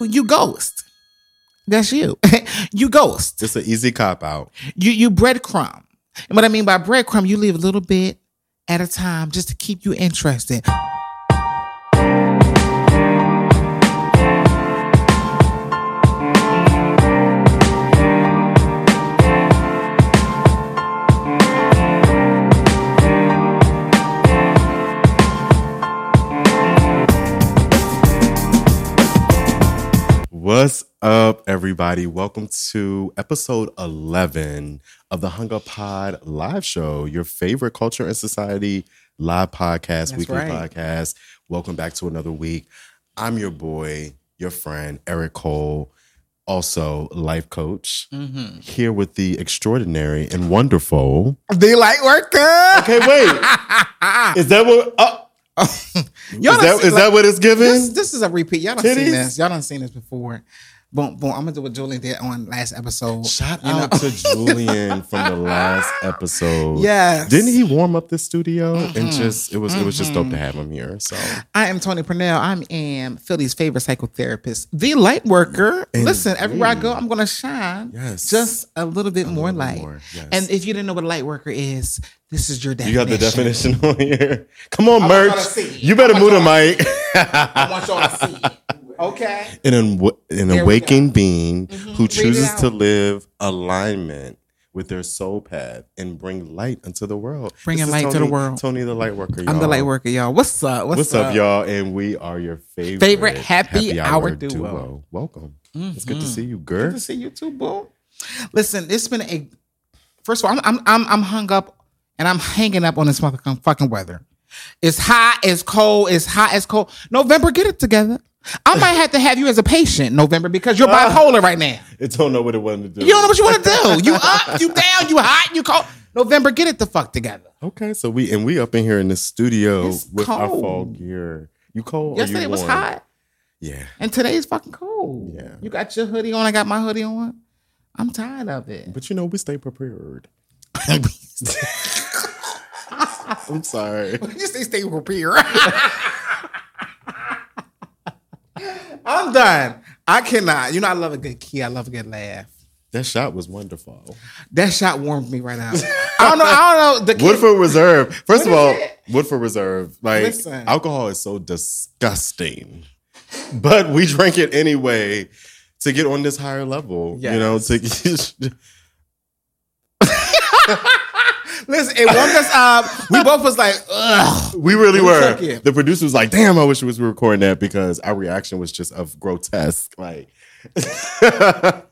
you ghost. That's you. you ghost. It's an easy cop out. You you breadcrumb. And what I mean by breadcrumb, you leave a little bit at a time just to keep you interested. Up, everybody? Welcome to episode 11 of the Hung Up Pod live show, your favorite culture and society live podcast, That's weekly right. podcast. Welcome back to another week. I'm your boy, your friend, Eric Cole, also life coach, Mm-hmm. here with the extraordinary and wonderful. The light worker. Okay, wait. is that what? Uh, Y'all is that, see- is like, that what it's giving? This, this is a repeat. Y'all done seen this. Y'all done seen this before. Boom, boom. I'm gonna do what Julian did on last episode. Shout You know? out to Julian from the last episode. Yes. Didn't he warm up the studio and Mhm. just it was it was just dope to have him here. So I am Tony Purnell. I am Philly's favorite psychotherapist, the light worker. Listen, everywhere I go, I'm gonna shine yes, just a little bit a more little light. more, yes. And if you didn't know what a light worker is, this is your definition. you got the definition on here. Come on, I merch. y'all to see it. You better move the mic. I want y'all to see. Okay. an awa- an There awakened being Mhm. who chooses to live alignment with their soul path and bring light into the world. Bringing This is light to the world. Tony the light worker. Y'all. I'm the light worker, y'all. What's up? What's, up, y'all? And we are your favorite Favorite happy hour duo. Welcome. It's good to Mhm. see you, girl. Good to see you too, boo. Listen, it's been a. First of all, I'm I'm I'm, I'm hung up and I'm hanging up on this motherfucking fucking weather. It's hot, it's cold, it's hot, it's cold. November, get it together. I might have to have you as a patient, November, because you're bipolar right now. It don't know what it wanted to do. You don't know what you want to do. You up, you down, you hot, you cold. November, get it the fuck together. Okay, so we and we up in here in the studio It's with our cold. fall gear. You cold? Yesterday or you was warm? hot, Yeah. and today's fucking cold. Yeah. You got your hoodie on, I got my hoodie on. I'm tired of it. But you know, we stay prepared. I'm sorry. You stay stay prepared. I'm done. I cannot. You know, I love a good key. I love a good laugh. That shot was wonderful. That shot warmed me right out. I don't know. I don't know. The kid, Woodford Reserve. First of all, it? Woodford Reserve. Like Listen. alcohol is so disgusting, but we drink it anyway to get on this higher level. You know, to listen, it warmed us up. We both was like, ugh. we really We were. The producer was like, "Damn, I wish we was recording that because our reaction was just of grotesque." Like,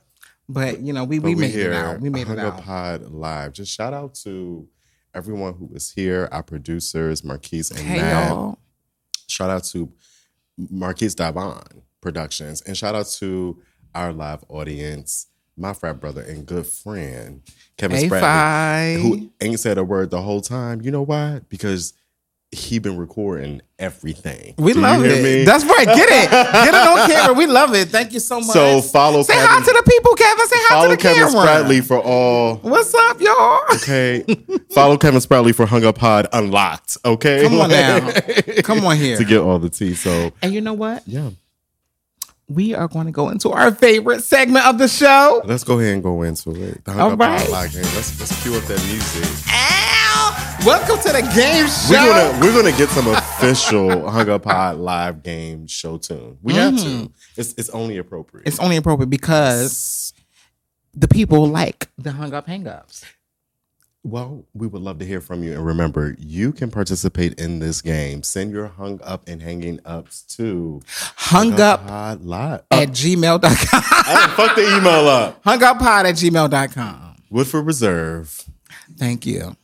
But you know, we But we made here, it out. We made it Hung Up out. Pod live. Just shout out to everyone who was here, our producers, Marquise and Hey Matt. y'all. Shout out to Marquise Davon Productions. And shout out to our live audience, my frat brother and good friend, Kevin Hey, Spradley, who ain't said a word the whole time. You know why? Because he been recording everything. We Do you love hear it. me? That's right. Get it. Get it on camera. We love it. Thank you so much. so follow Say Kevin, hi to the people, Kevin. Say hi to the Kevin camera. Spradley for all What's up, y'all? Okay. Follow Kevin Spradley for Hung Up Pod Unlocked. Okay. Come on now. Come on here. to get all the tea. So And you know what? yeah. We are going to go into our favorite segment of the show. Let's go ahead and go into it. All right. Pod Live game. Let's let's cue up that music. Ow! Welcome to the game show. We're gonna we're gonna get some official Hung Up Pod live game show tune. We have to. It's it's only appropriate. Mm-hmm. it's only appropriate because the people like the hung up hang ups. Well, we would love to hear from you. And remember, you can participate in this game. Send your hung up and hanging ups to Hung up Live. at gmail.com. I fuck the email up. hung up pod at gmail.com. Woodford Reserve. Thank you.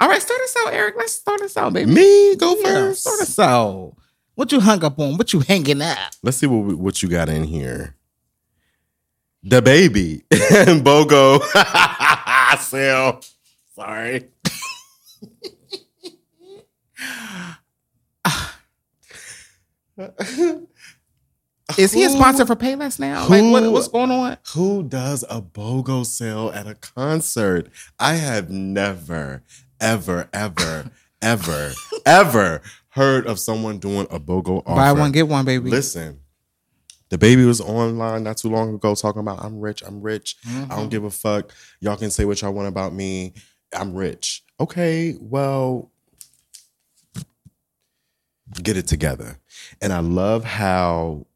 All right, start us out, Eric. Let's start us out, baby. Me go Yeah, first. start us out. What you hung up on? What you hanging up? Let's see what what you got in here. The baby and Bogo sale. Sorry. Is he a sponsor for Payless now? Like, what, what's going on? Who does a BOGO sale at a concert? I have never, ever, ever, ever, ever heard of someone doing a BOGO offer. Buy one, get one, baby. Listen, The baby was online not too long ago talking about I'm rich, I'm rich. I Mm-hmm. don't give a fuck. Y'all can say what y'all want about me. I'm rich. Okay, well, get it together. And I love how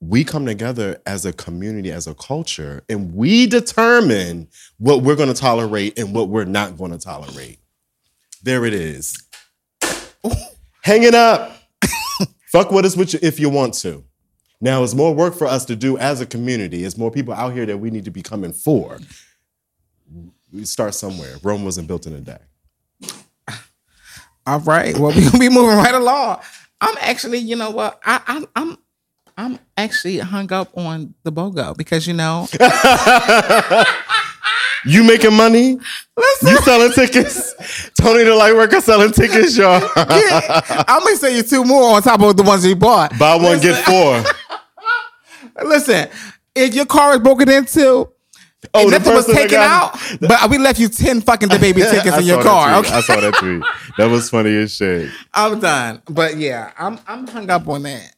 we come together as a community, as a culture, and we determine what we're going to tolerate and what we're not going to tolerate. There it is. Hang it up. Fuck what is with you if you want to. Now, it's more work for us to do as a community. It's more people out here that we need to be coming for. We start somewhere. Rome wasn't built in a day. All right. Well, we're gonna be moving right along. I'm actually, you know what? I, I'm I'm I'm actually hung up on the BOGO because you know You making money? listen, You selling tickets? Tony the light worker selling tickets, y'all. yeah, I'm gonna sell you two more on top of the ones you bought. Buy one, get four. Listen, if your car is broken into, Oh, and nothing was taken got- out, but we left you 10 fucking the baby tickets in your car. Okay. I saw that tweet. That was funny as shit. I'm done. But yeah, I'm I'm hung up on that.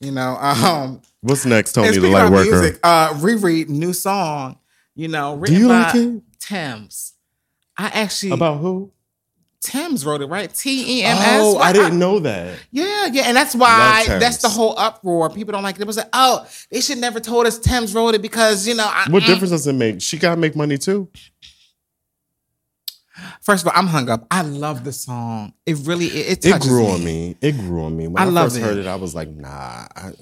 You know, um What's next, and Tony the speaking light of worker? music, uh Rihanna new song, you know, written you by like it? Tems. I actually About who? Tems wrote it, right? T E M S. Oh, I didn't know that. Yeah, yeah, and that's why that's the whole uproar. People don't like it. It was like, oh, they should never told us Tems wrote it because you know. I, What mm. difference does it make? She gotta make money too. First of all, I'm hung up. I love the song. It really it, it It grew on me. It grew on me. When I I, love first it. heard it, I was like, nah. I,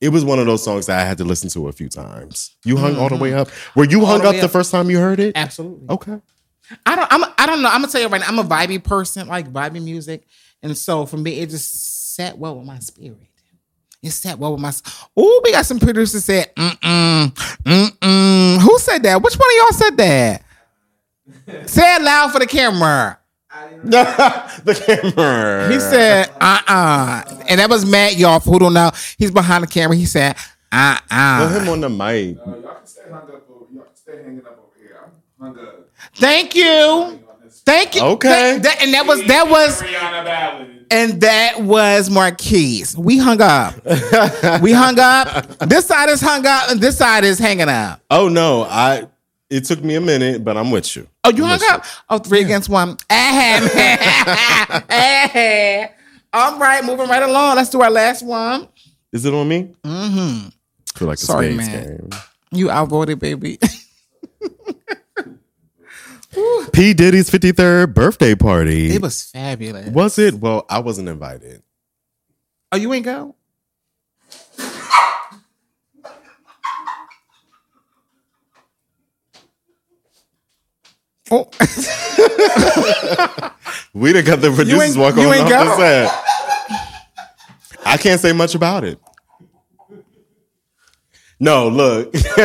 it was one of those songs that I had to listen to a few times. You hung all the way up. Were you hung Mm-hmm. the up the up. first time you heard it? Absolutely. Okay. I don't. I'm. I don't know. I'm gonna tell you right now. I'm a vibey person, like vibey music, and so for me, it just sat well with my spirit. It sat well with my. Oh, we got some producers said, mm mm mm mm. Who said that? Which one of y'all said that? Say it loud for the camera. the camera. He said, uh uh And that was Matt, y'all, who don't know. He's behind the camera. He said, uh uh. Put him on the mic. Uh, y'all can stay hung up. Y'all can stay hanging up over here. I'm hung up. Thank you. Thank you. Okay. That- that- and that was, that was, and that was Marquise. We hung up. we hung up. This side is hung up, and this side is hanging up. Oh no, I. It took me a minute, but I'm with you. Oh, you I'm hung with up? Oh, three against one. Ahem. Ahem. Ah. All right, moving right along. Let's do our last one. Is it on me? Mm-hmm. feel like a Sorry, spades man. game. You outvoted, baby. P Diddy's 53rd birthday party. it was fabulous. Was it? Well, I wasn't invited. Oh, you ain't go? Oh, We done got the producers walk on ain't off the set. I can't say much about it. No, look.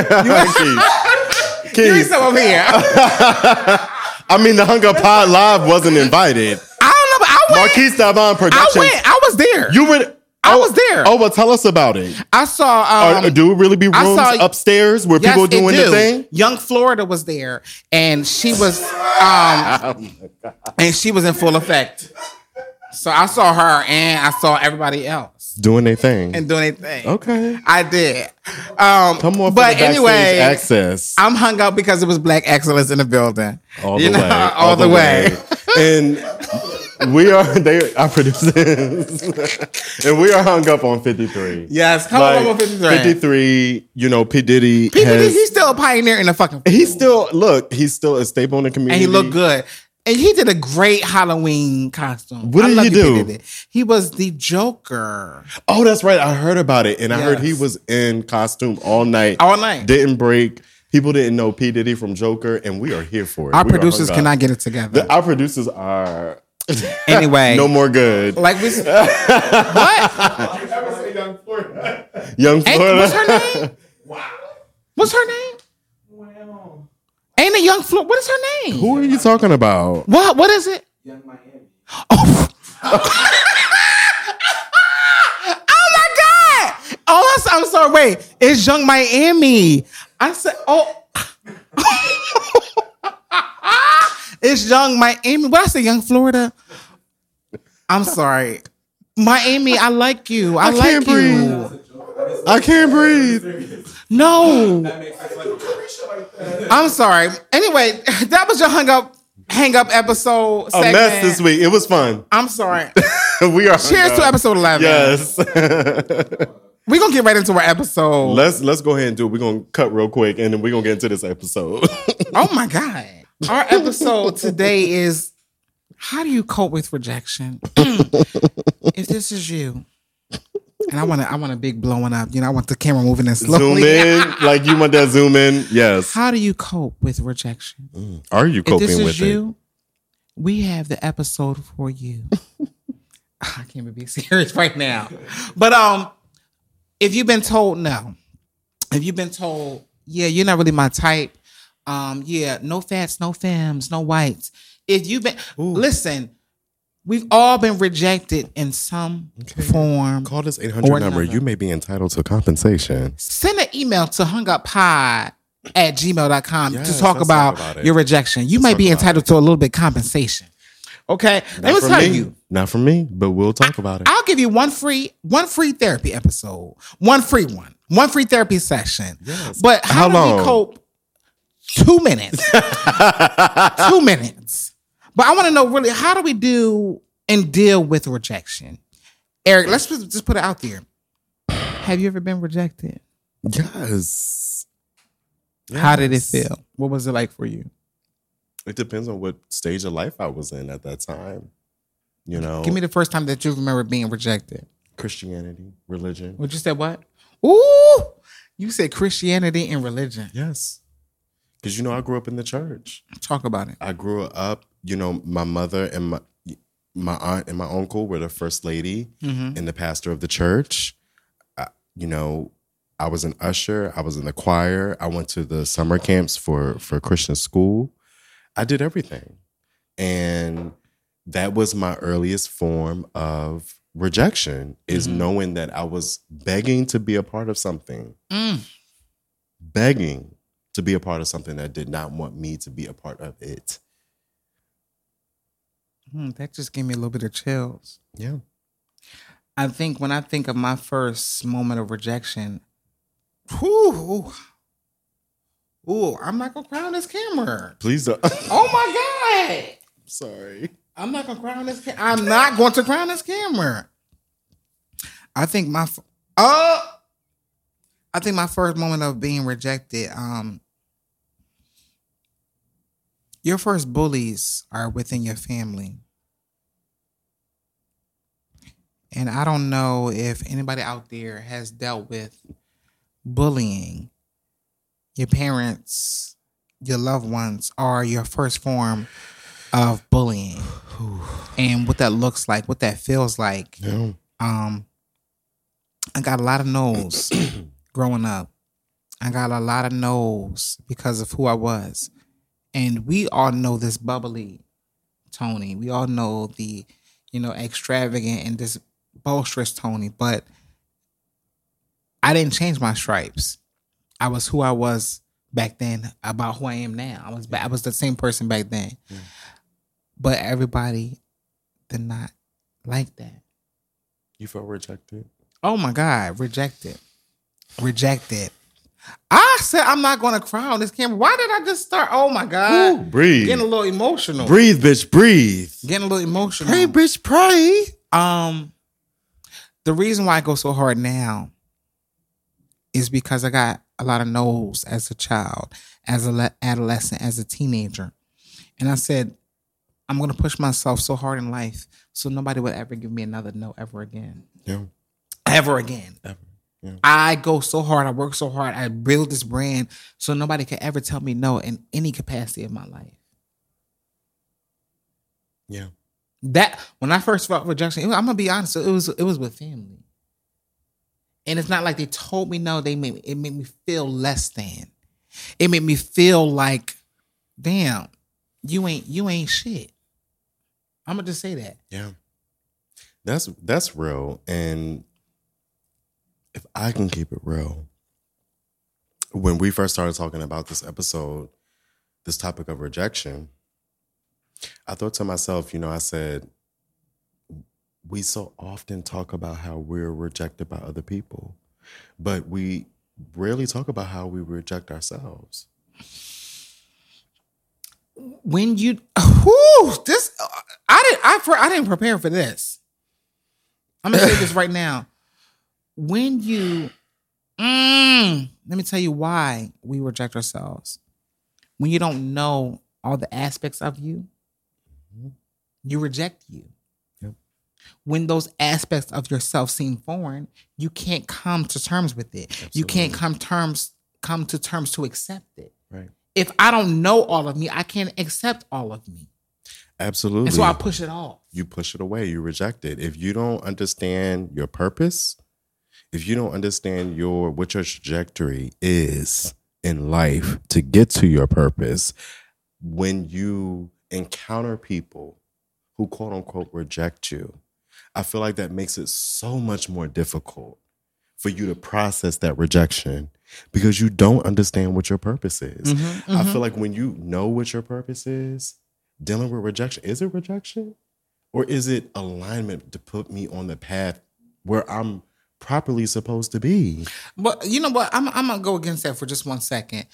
You ain't Keith, over here. I mean, the Hung Up Pod Live wasn't invited. I don't know, but I went. Marquise Davon I went. I was there. You were. I oh, was there. Oh, well, tell us about it. I saw. Um, Are, do it really be rooms saw- upstairs where yes, people doing the thing? Young Florida was there, and she was, Oh um, and she was in full effect. So I saw her, and I saw everybody else, Doing their thing. and doing their thing. okay. I did. Um, Come on, but anyway, access. I'm hung up because it was black excellence in the building. all You the know, way, all the way. and we are they are producers, and we are hung up on fifty three. Yes, come Like, on, on 53. 53, You know, P Diddy P. Diddy, has. he's still a pioneer in the fucking. he's still look. He's still a staple in the community, and he looked good. And he did a great Halloween costume. What I did love he do? Diddy. He was the Joker Oh, that's right. I heard about it, and I heard he was in costume all night. all night. Didn't break. People didn't know P Diddy from Joker, and we are here for it. Our We producers cannot get it together. The- our producers are anyway, no more good. like we. s- what? You ever say Young Florida? Young Ain't, Florida. what's her name? Wow. What's her name? Well, Ain't it Young Flo? What is her name? Who are you talking about? What? What is it? Young Miami. Oh. oh my God! Oh, that's, I'm sorry. Wait, it's Young Miami. I said, oh. it's Young Miami. What I say, Young Florida? I'm sorry. Miami, I like you. I, I like can't you. breathe. I can't breathe. No, like. I'm sorry. Anyway, that was your hung up, hang up episode. A mess this week. It was fun. I'm sorry. we are. Cheers to episode 11. Yes. We're gonna get right into our episode. let's let's go ahead and do it. We're gonna cut real quick and then we're gonna get into this episode. Oh my God. Our episode today is how do you cope with rejection? if this is you, and I want to, I want a big blowing up. You know, I want the camera moving in slowly. zoom in. Like you want that zoom in? Yes. How do you cope with rejection? Are you If this coping is with it? you, we have the episode for you. I can't even be serious right now. But um, if you've been told no, if you've been told, yeah, you're not really my type, um, yeah, no fats, no femmes, no whites. If you've been listen, we've all been rejected in some form. Call this 800 Or number. You may be entitled to compensation. Send an email to hunguppod at gmail.com Yes, to talk about, talk about your rejection. You might talk be entitled to a little bit compensation. Okay. Let me Not tell me. you. Not from me, but we'll talk about it. I'll give you one free, one free therapy episode, one free one, one free therapy session. Yes. But how, How do long? we cope? Two minutes. Two minutes. But I want to know really how do we do and deal with rejection? Eric, let's just put it out there. Have you ever been rejected? yes. How did it feel? What was it like for you? It depends on what stage of life I was in at that time. You know, Give me the first time that you remember being rejected. Christianity, religion. What you said? What? Ooh, you said Christianity and religion. Yes. Because, you know, I grew up in the church. Talk about it. I grew up, you know, my mother and my my aunt and my uncle were the first lady and the pastor of the church. I, you know, I was an usher. I was in the choir. I went to the summer camps for for Christian school. I did everything, and that was my earliest form of rejection. Is knowing that I was begging to be a part of something, Mm. begging to be a part of something that did not want me to be a part of it. Hmm, that just gave me a little bit of chills. Yeah. I think when I think of my first moment of rejection, whew, ooh, I'm not gonna cry on this camera. Please don't. Oh my god, Sorry. I'm not gonna cry on this. Ca- I'm not going to cry on this camera. I think my, oh, I think my first moment of being rejected. Um, your first bullies are within your family. And I don't know if anybody out there has dealt with bullying. Your parents, your loved ones are your first form of bullying. and what that looks like, what that feels like. Yeah. Um I got a lot of no's growing up. I got a lot of no's because of who I was. And we all know this bubbly Tony. We all know the, you know, extravagant and this boisterous Tony, but I didn't change my stripes. I was who I was back then about who I am now. I was I was the same person back then. But everybody did not like that. You felt rejected? Oh my God, rejected. Rejected. I said I'm not gonna cry on this camera. Why did I just start? Oh my God. Breathe. Getting a little emotional. breathe, bitch, breathe. Getting a little emotional. Pray, bitch, pray. Um, the reason why I go so hard now is because I got a lot of no's as a child, as a le- adolescent, as a teenager, and I said I'm gonna push myself so hard in life so nobody would ever give me another no ever again, Yeah. ever again. Ever. Yeah. I go so hard, I work so hard, I build this brand so nobody could ever tell me no in any capacity of my life. Yeah. that when I first felt rejection, was- I'm gonna be honest, it was it was with family, and it's not like they told me no. They made me, it made me feel less than. It made me feel like, damn, you ain't you ain't shit. I'm gonna just say that. Yeah. That's that's real. And if I can keep it real, when we first started talking about this episode, this topic of rejection, I thought to myself, you know, I said, we so often talk about how we're rejected by other people. but we rarely talk about how we reject ourselves. when you whew, this I didn't I I didn't prepare for this. I'm gonna say this right now. When you mm, let me tell you why we reject ourselves. When you don't know all the aspects of you, you reject you. Yep. When those aspects of yourself seem foreign, you can't come to terms with it. You can't come terms come to terms to accept it Right. if I don't know all of me, I can't accept all of me. Absolutely. And so I push it off. you push it away, you reject it. If you don't understand your purpose, if you don't understand your what your trajectory is in life to get to your purpose, when you encounter people who quote unquote reject you, I feel like that makes it so much more difficult for you to process that rejection because you don't understand what your purpose is. Mm-hmm, I mm-hmm. feel like when you know what your purpose is, dealing with rejection, is it rejection? Or is it alignment to put me on the path where I'm properly supposed to be? But you know what? I'm, I'm gonna go against that for just one second.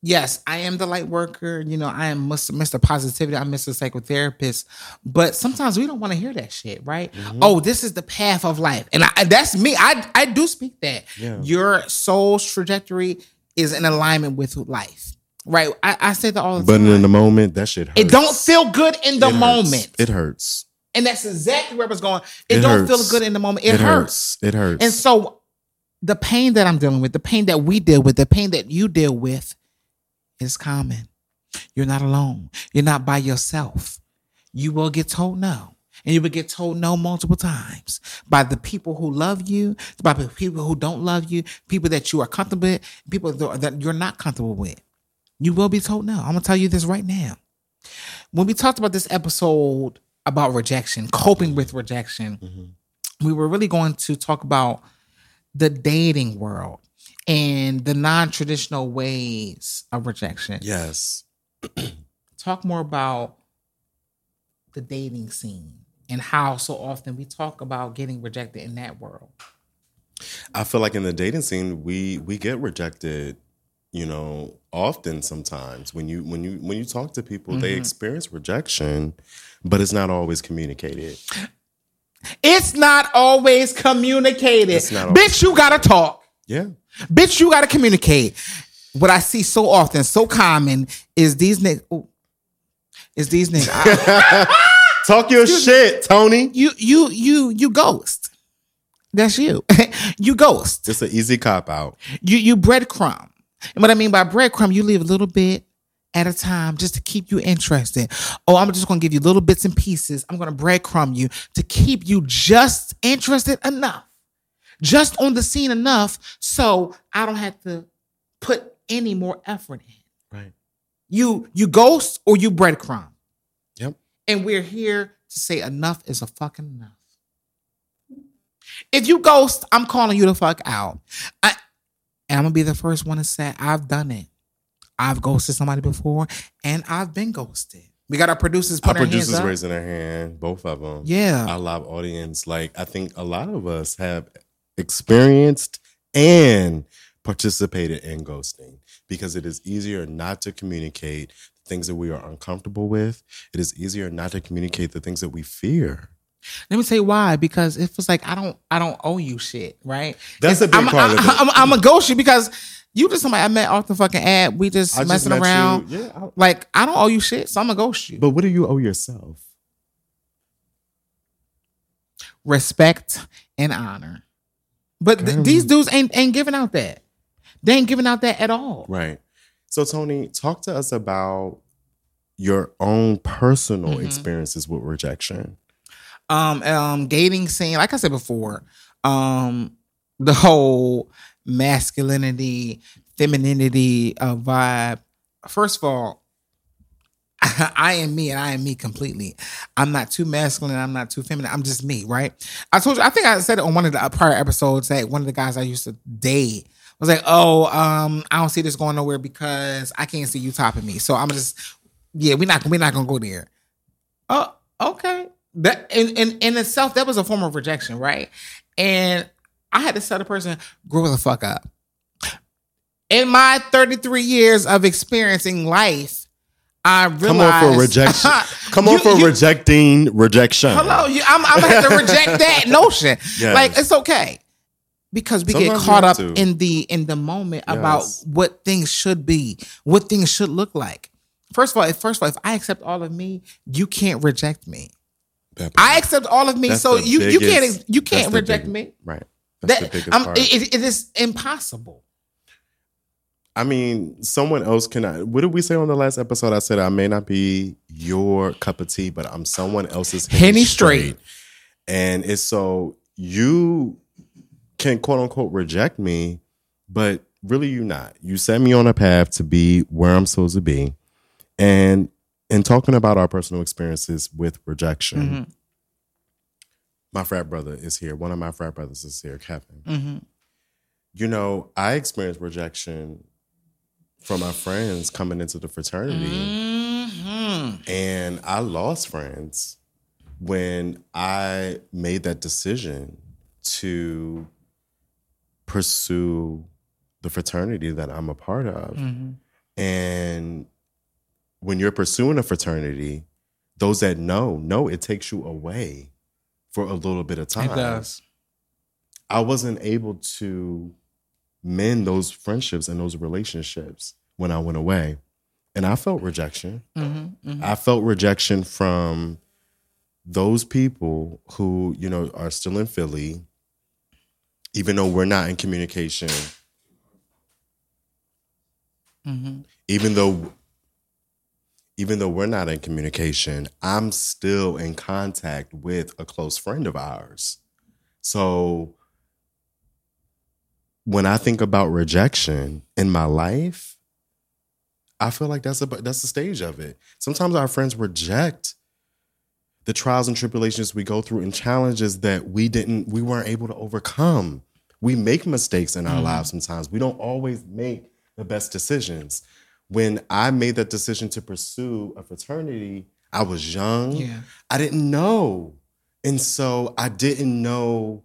Yes, I am the light worker. You know, I am Mr. Mr. Positivity. I'm Mr. Psychotherapist. But sometimes we don't want to hear that shit, right? Mm-hmm. Oh, this is the path of life, and I, that's me. I I do speak that. Yeah. Your soul's trajectory is in alignment with life, right? I, I say that all the But time. in the moment, that shit hurts. it don't feel good in the It moment. It hurts. And that's exactly where I was going. It, It don't feel good in the moment. It, hurts. It hurts. And so the pain that I'm dealing with, the pain that we deal with, the pain that you deal with is common. You're not alone. You're not by yourself. You will get told no. And you will get told no multiple times by the people who love you, by the people who don't love you, people that you are comfortable with, people that that you're not comfortable with. You will be told no. I'm going to tell you this right now. When we talked about this episode about rejection, coping with mm-hmm. rejection, mm-hmm. we were really going to talk about the dating world and the non-traditional ways of rejection. yes. Talk more about the dating scene and how so often we talk about getting rejected in that world. I feel like in the dating scene, we we get rejected, you know, often sometimes when you when you when you talk to people, they Mm-hmm. experience rejection, but it's not always communicated. It's not always communicated. Not always Bitch, you gotta talk. Yeah. Bitch, you gotta communicate. What I see so often, so common, is these niggas. ooh, Is these niggas. I- Talk your shit, Tony. you you you you ghost. That's you. you ghost. It's an easy cop out. You you breadcrumb. And what I mean by breadcrumb, you leave a little bit at a time just to keep you interested. Oh, I'm just gonna give you little bits and pieces. I'm gonna breadcrumb you to keep you just interested enough, just on the scene enough, so I don't have to put any more effort in. Right. You you ghost or you breadcrumb. Yep. And we're here to say enough is a fucking enough. If you ghost, I'm calling you the fuck out. I, and I'm gonna be the first one to say I've done it. I've ghosted somebody before, and I've been ghosted. We got our producers Our producers raising their hand, both of them. Yeah. Our live audience, like I think a lot of us have experienced and participated in ghosting because it is easier not to communicate things that we are uncomfortable with. It is easier not to communicate the things that we fear. Let me tell you why. Because it feels like I don't I don't owe you shit, right? That's a big I'm, part of it. I'm, I'm, a ghost you because you just somebody I met off the fucking ad. We just I messing met around. you- Yeah, I- Like I don't owe you shit, so I'm gonna ghost you. but what do you owe yourself? respect and honor. But th- these dudes ain't ain't giving out that. They ain't giving out that at all. Right. So, Tony, talk to us about your own personal Mhm. experiences with rejection. Um, um, dating scene, like I said before, um, the whole masculinity, femininity uh, vibe. First of all, I am me and I am me completely. I'm not too masculine. I'm not too feminine. I'm just me, right? I told you, I think I said it on one of the prior episodes that one of the guys I used to date was like, oh, um, I don't see this going nowhere because I can't see you topping me. So I'm just, yeah, we're not, we're not gonna go there. Oh, okay. That in, in in itself, that was a form of rejection, right? And I had to tell the person, grow the fuck up. In my 33 years of experiencing life, I realized. Come on for rejection. Come on You- for you- rejecting rejection. Hello, you, I'm, I'm gonna have to reject that notion. Yes. Like it's okay because we Sometimes get caught up to. in the in the moment about what things should be, what things should look like. First of all, if first of all, if I accept all of me, you can't reject me. That- I accept all of me, that's so the you you biggest- can't you can't the reject big- me. Right. That's That the biggest I'm, part. it, it- it is impossible. I mean, someone else can. What did we say on the last episode? I said I may not be your cup of tea, but I'm someone else's Henny straight. And it's so you can quote unquote reject me, but really you not. You set me on a path to be where I'm supposed to be. And in talking about our personal experiences with rejection, Mm-hmm. my frat brother is here. One of my frat brothers is here, Kevin. Mm-hmm. You know, I experienced rejection from my friends coming into the fraternity, Mm-hmm. and I lost friends when I made that decision to pursue the fraternity that I'm a part of. Mm-hmm. And when you're pursuing a fraternity, those that know, know it takes you away for a little bit of time. It does. I wasn't able to mend those friendships and those relationships when I went away. And I felt rejection. Mm-hmm. I felt rejection from those people who, you know, are still in Philly, even though we're not in communication, Mm-hmm. even though even though we're not in communication, I'm still in contact with a close friend of ours. So when I think about rejection in my life, I feel like that's a that's the stage of it. Sometimes our friends reject the trials and tribulations we go through and challenges that we didn't we weren't able to overcome. We make mistakes in our Mhm. lives sometimes. We don't always make the best decisions. When I made that decision to pursue a fraternity, I was young. Yeah. I didn't know. And so I didn't know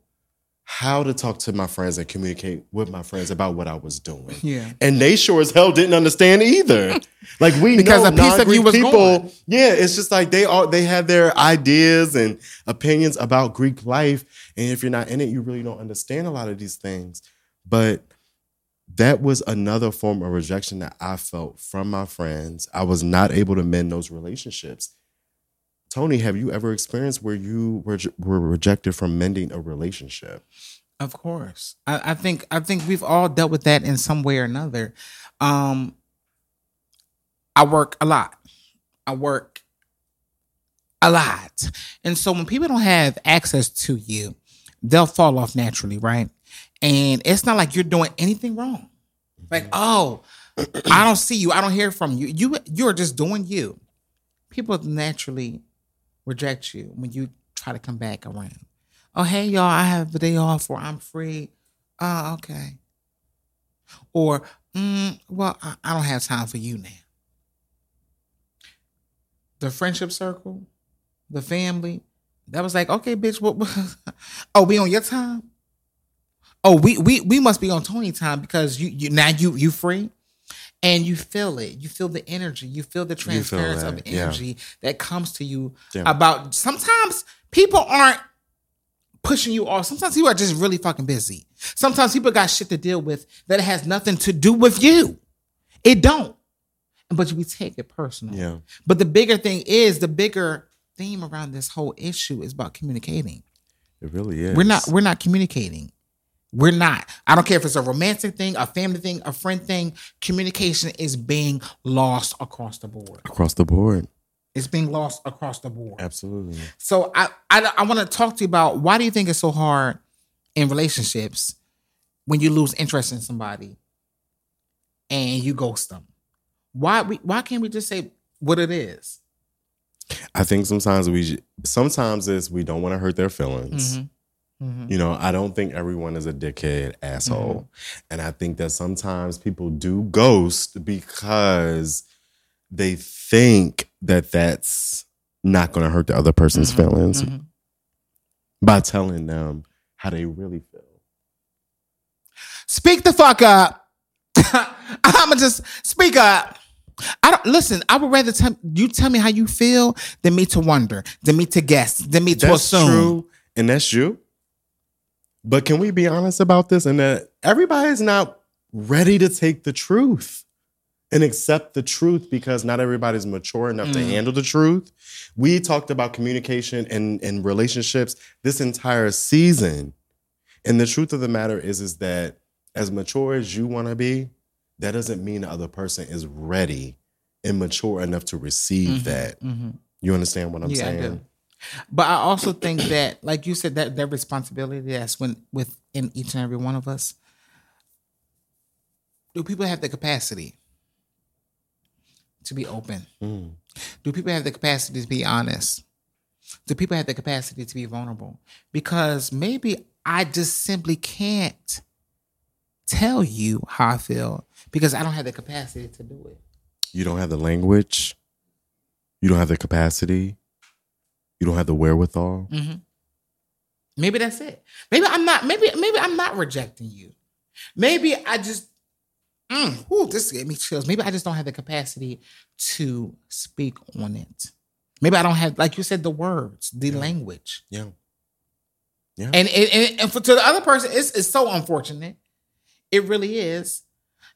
how to talk to my friends and communicate with my friends about what I was doing. Yeah. And they sure as hell didn't understand either. Like we Because know a piece of you was people, gone. yeah, it's just like they all they have their ideas and opinions about Greek life. And if you're not in it, you really don't understand a lot of these things. But that was another form of rejection that I felt from my friends. I was not able to mend those relationships. Tony, have you ever experienced where you were, were rejected from mending a relationship? Of course. I, I think I think we've all dealt with that in some way or another. Um I work a lot. I work a lot. And so when people don't have access to you, they'll fall off naturally, right? And it's not like you're doing anything wrong. Like, oh, I don't see you. I don't hear from you. You you're just doing you. People naturally reject you when you try to come back around. Oh, hey y'all, I have the day off or I'm free. Oh, okay. Or, mm, well, I, I don't have time for you now. The friendship circle, the family, that was like, okay, bitch, what, what oh, we on your time? Oh, we we we must be on Tony time because you you now you you free and you feel it. You feel the energy. You feel the feel of that, yeah. energy that comes to you Yeah. about sometimes people aren't pushing you off. Sometimes people are just really fucking busy. Sometimes people got shit to deal with that has nothing to do with you. It don't. But we take it personal. Yeah. But the bigger thing is the bigger theme around this whole issue is about communicating. It really is. We're not we're not communicating. We're not. I don't care if it's a romantic thing, a family thing, a friend thing. Communication is being lost across the board. across the board. It's being lost across the board. Absolutely. So I I, I want to talk to you about why do you think it's so hard in relationships when you lose interest in somebody and you ghost them? Why we why can't we just say what it is? I think sometimes we sometimes it's we don't want to hurt their feelings. Mhm. Mhm. You know, I don't think everyone is a dickhead asshole. And I think that sometimes people do ghost because they think that that's not going to hurt the other person's Mhm. feelings Mhm. by telling them how they really feel. Speak the fuck up. I'ma just speak up. I don't listen. I would rather tell you tell me how you feel than me to wonder, than me to guess, than me to That's assume. true, and that's you. But can we be honest about this? And that everybody's not ready to take the truth and accept the truth because not everybody's mature enough to mm. handle the truth. We talked about communication and, and relationships this entire season. And the truth of the matter is, is that as mature as you want to be, that doesn't mean the other person is ready and mature enough to receive mm-hmm. that. Mm-hmm. You understand what I'm Yeah, saying? But I also think that, like you said, that that responsibility that's when within each and every one of us. Do people have the capacity to be open? Mm. Do people have the capacity to be honest? Do people have the capacity to be vulnerable? Because maybe I just simply can't tell you how I feel because I don't have the capacity to do it. You don't have the language. You don't have the capacity. You don't have the wherewithal. Maybe that's it. Maybe I'm not. Maybe maybe I'm not rejecting you. Maybe I just. Mm, ooh, this gave me chills. Maybe I just don't have the capacity to speak on it. Maybe I don't have, like you said, the words, the language. Yeah. And and, and, and for to the other person, it's it's so unfortunate. It really is.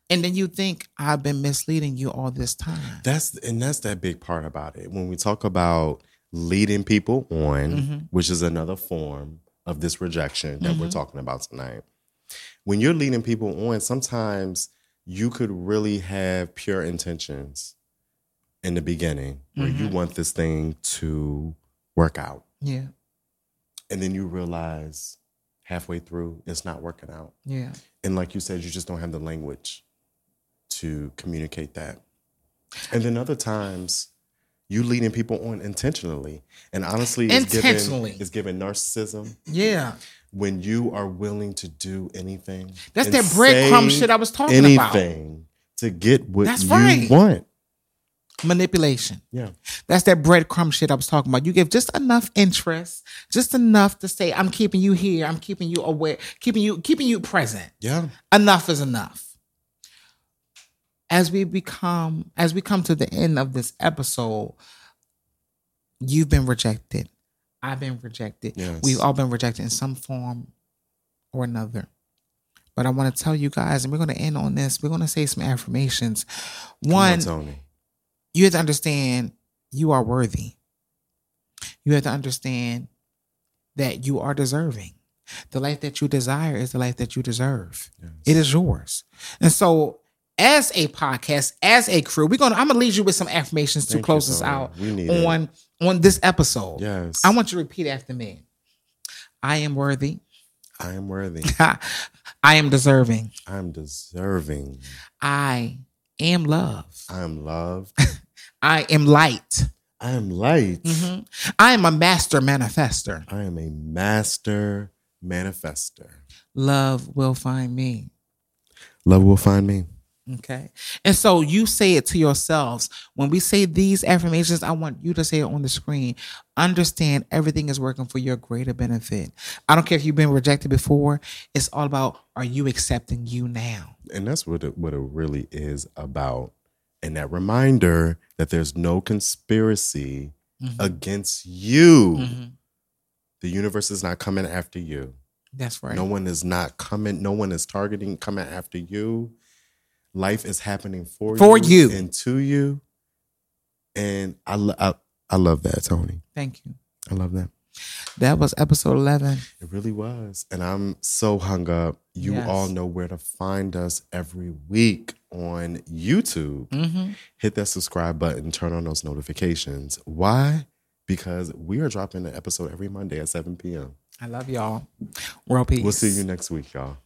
And then you think I've been misleading you all this time. That's and that's that big part about it. When we talk about leading people on, mm-hmm. which is another form of this rejection that we're mm-hmm. talking about tonight. When you're leading people on, sometimes you could really have pure intentions in the beginning where you mm-hmm. want this thing to work out. Yeah, And then you realize halfway through it's not working out. yeah. And like you said, you just don't have the language to communicate that. And then other times, you leading people on intentionally. And honestly, it's Intentionally. given, it's given narcissism Yeah. when you are willing to do anything. That's that breadcrumb shit I was talking about. anything to get what That's you right. want. Manipulation. Yeah. That's that breadcrumb shit I was talking about. You give just enough interest, just enough to say, I'm keeping you here, I'm keeping you aware, keeping you, keeping you present. Yeah. Enough is enough. As we become, as we come to the end of this episode, you've been rejected. I've been rejected. Yes. We've all been rejected in some form or another. But I want to tell you guys, and we're going to end on this. We're going to say some affirmations. One, on, you have to understand you are worthy. You have to understand that you are deserving. The life that you desire is the life that you deserve. It is yours. And so, as a podcast, as a crew, we're gonna I'm gonna lead you with some affirmations to Thank you, close us out need it. on on this episode. Yes. I want you to repeat after me. I am worthy. I am worthy. I am deserving. I'm deserving. I am love. I am loved. I am light. I am light. Mhm. I am a master manifester. I am a master manifester. Love will find me. Love will find me. Okay. And so you say it to yourselves. When we say these affirmations, I want you to say it on the screen. Understand everything is working for your greater benefit. I don't care if you've been rejected before. It's all about are you accepting you now? And that's what it, what it really is about. And that reminder that there's no conspiracy mm-hmm. against you. Mm-hmm. The universe is not coming after you. That's right. No one is not coming. No one is targeting coming after you. Life is happening for, For you. and to you. And I, lo- I, I love that, Tony. Thank you. I love that. That was episode 11. It really was. And I'm so hung up. You Yes. all know where to find us every week on YouTube. Mm-hmm. Hit that subscribe button, turn on those notifications. Why? Because we are dropping an episode every Monday at 7 p.m. I love y'all. World peace. We'll see you next week, y'all.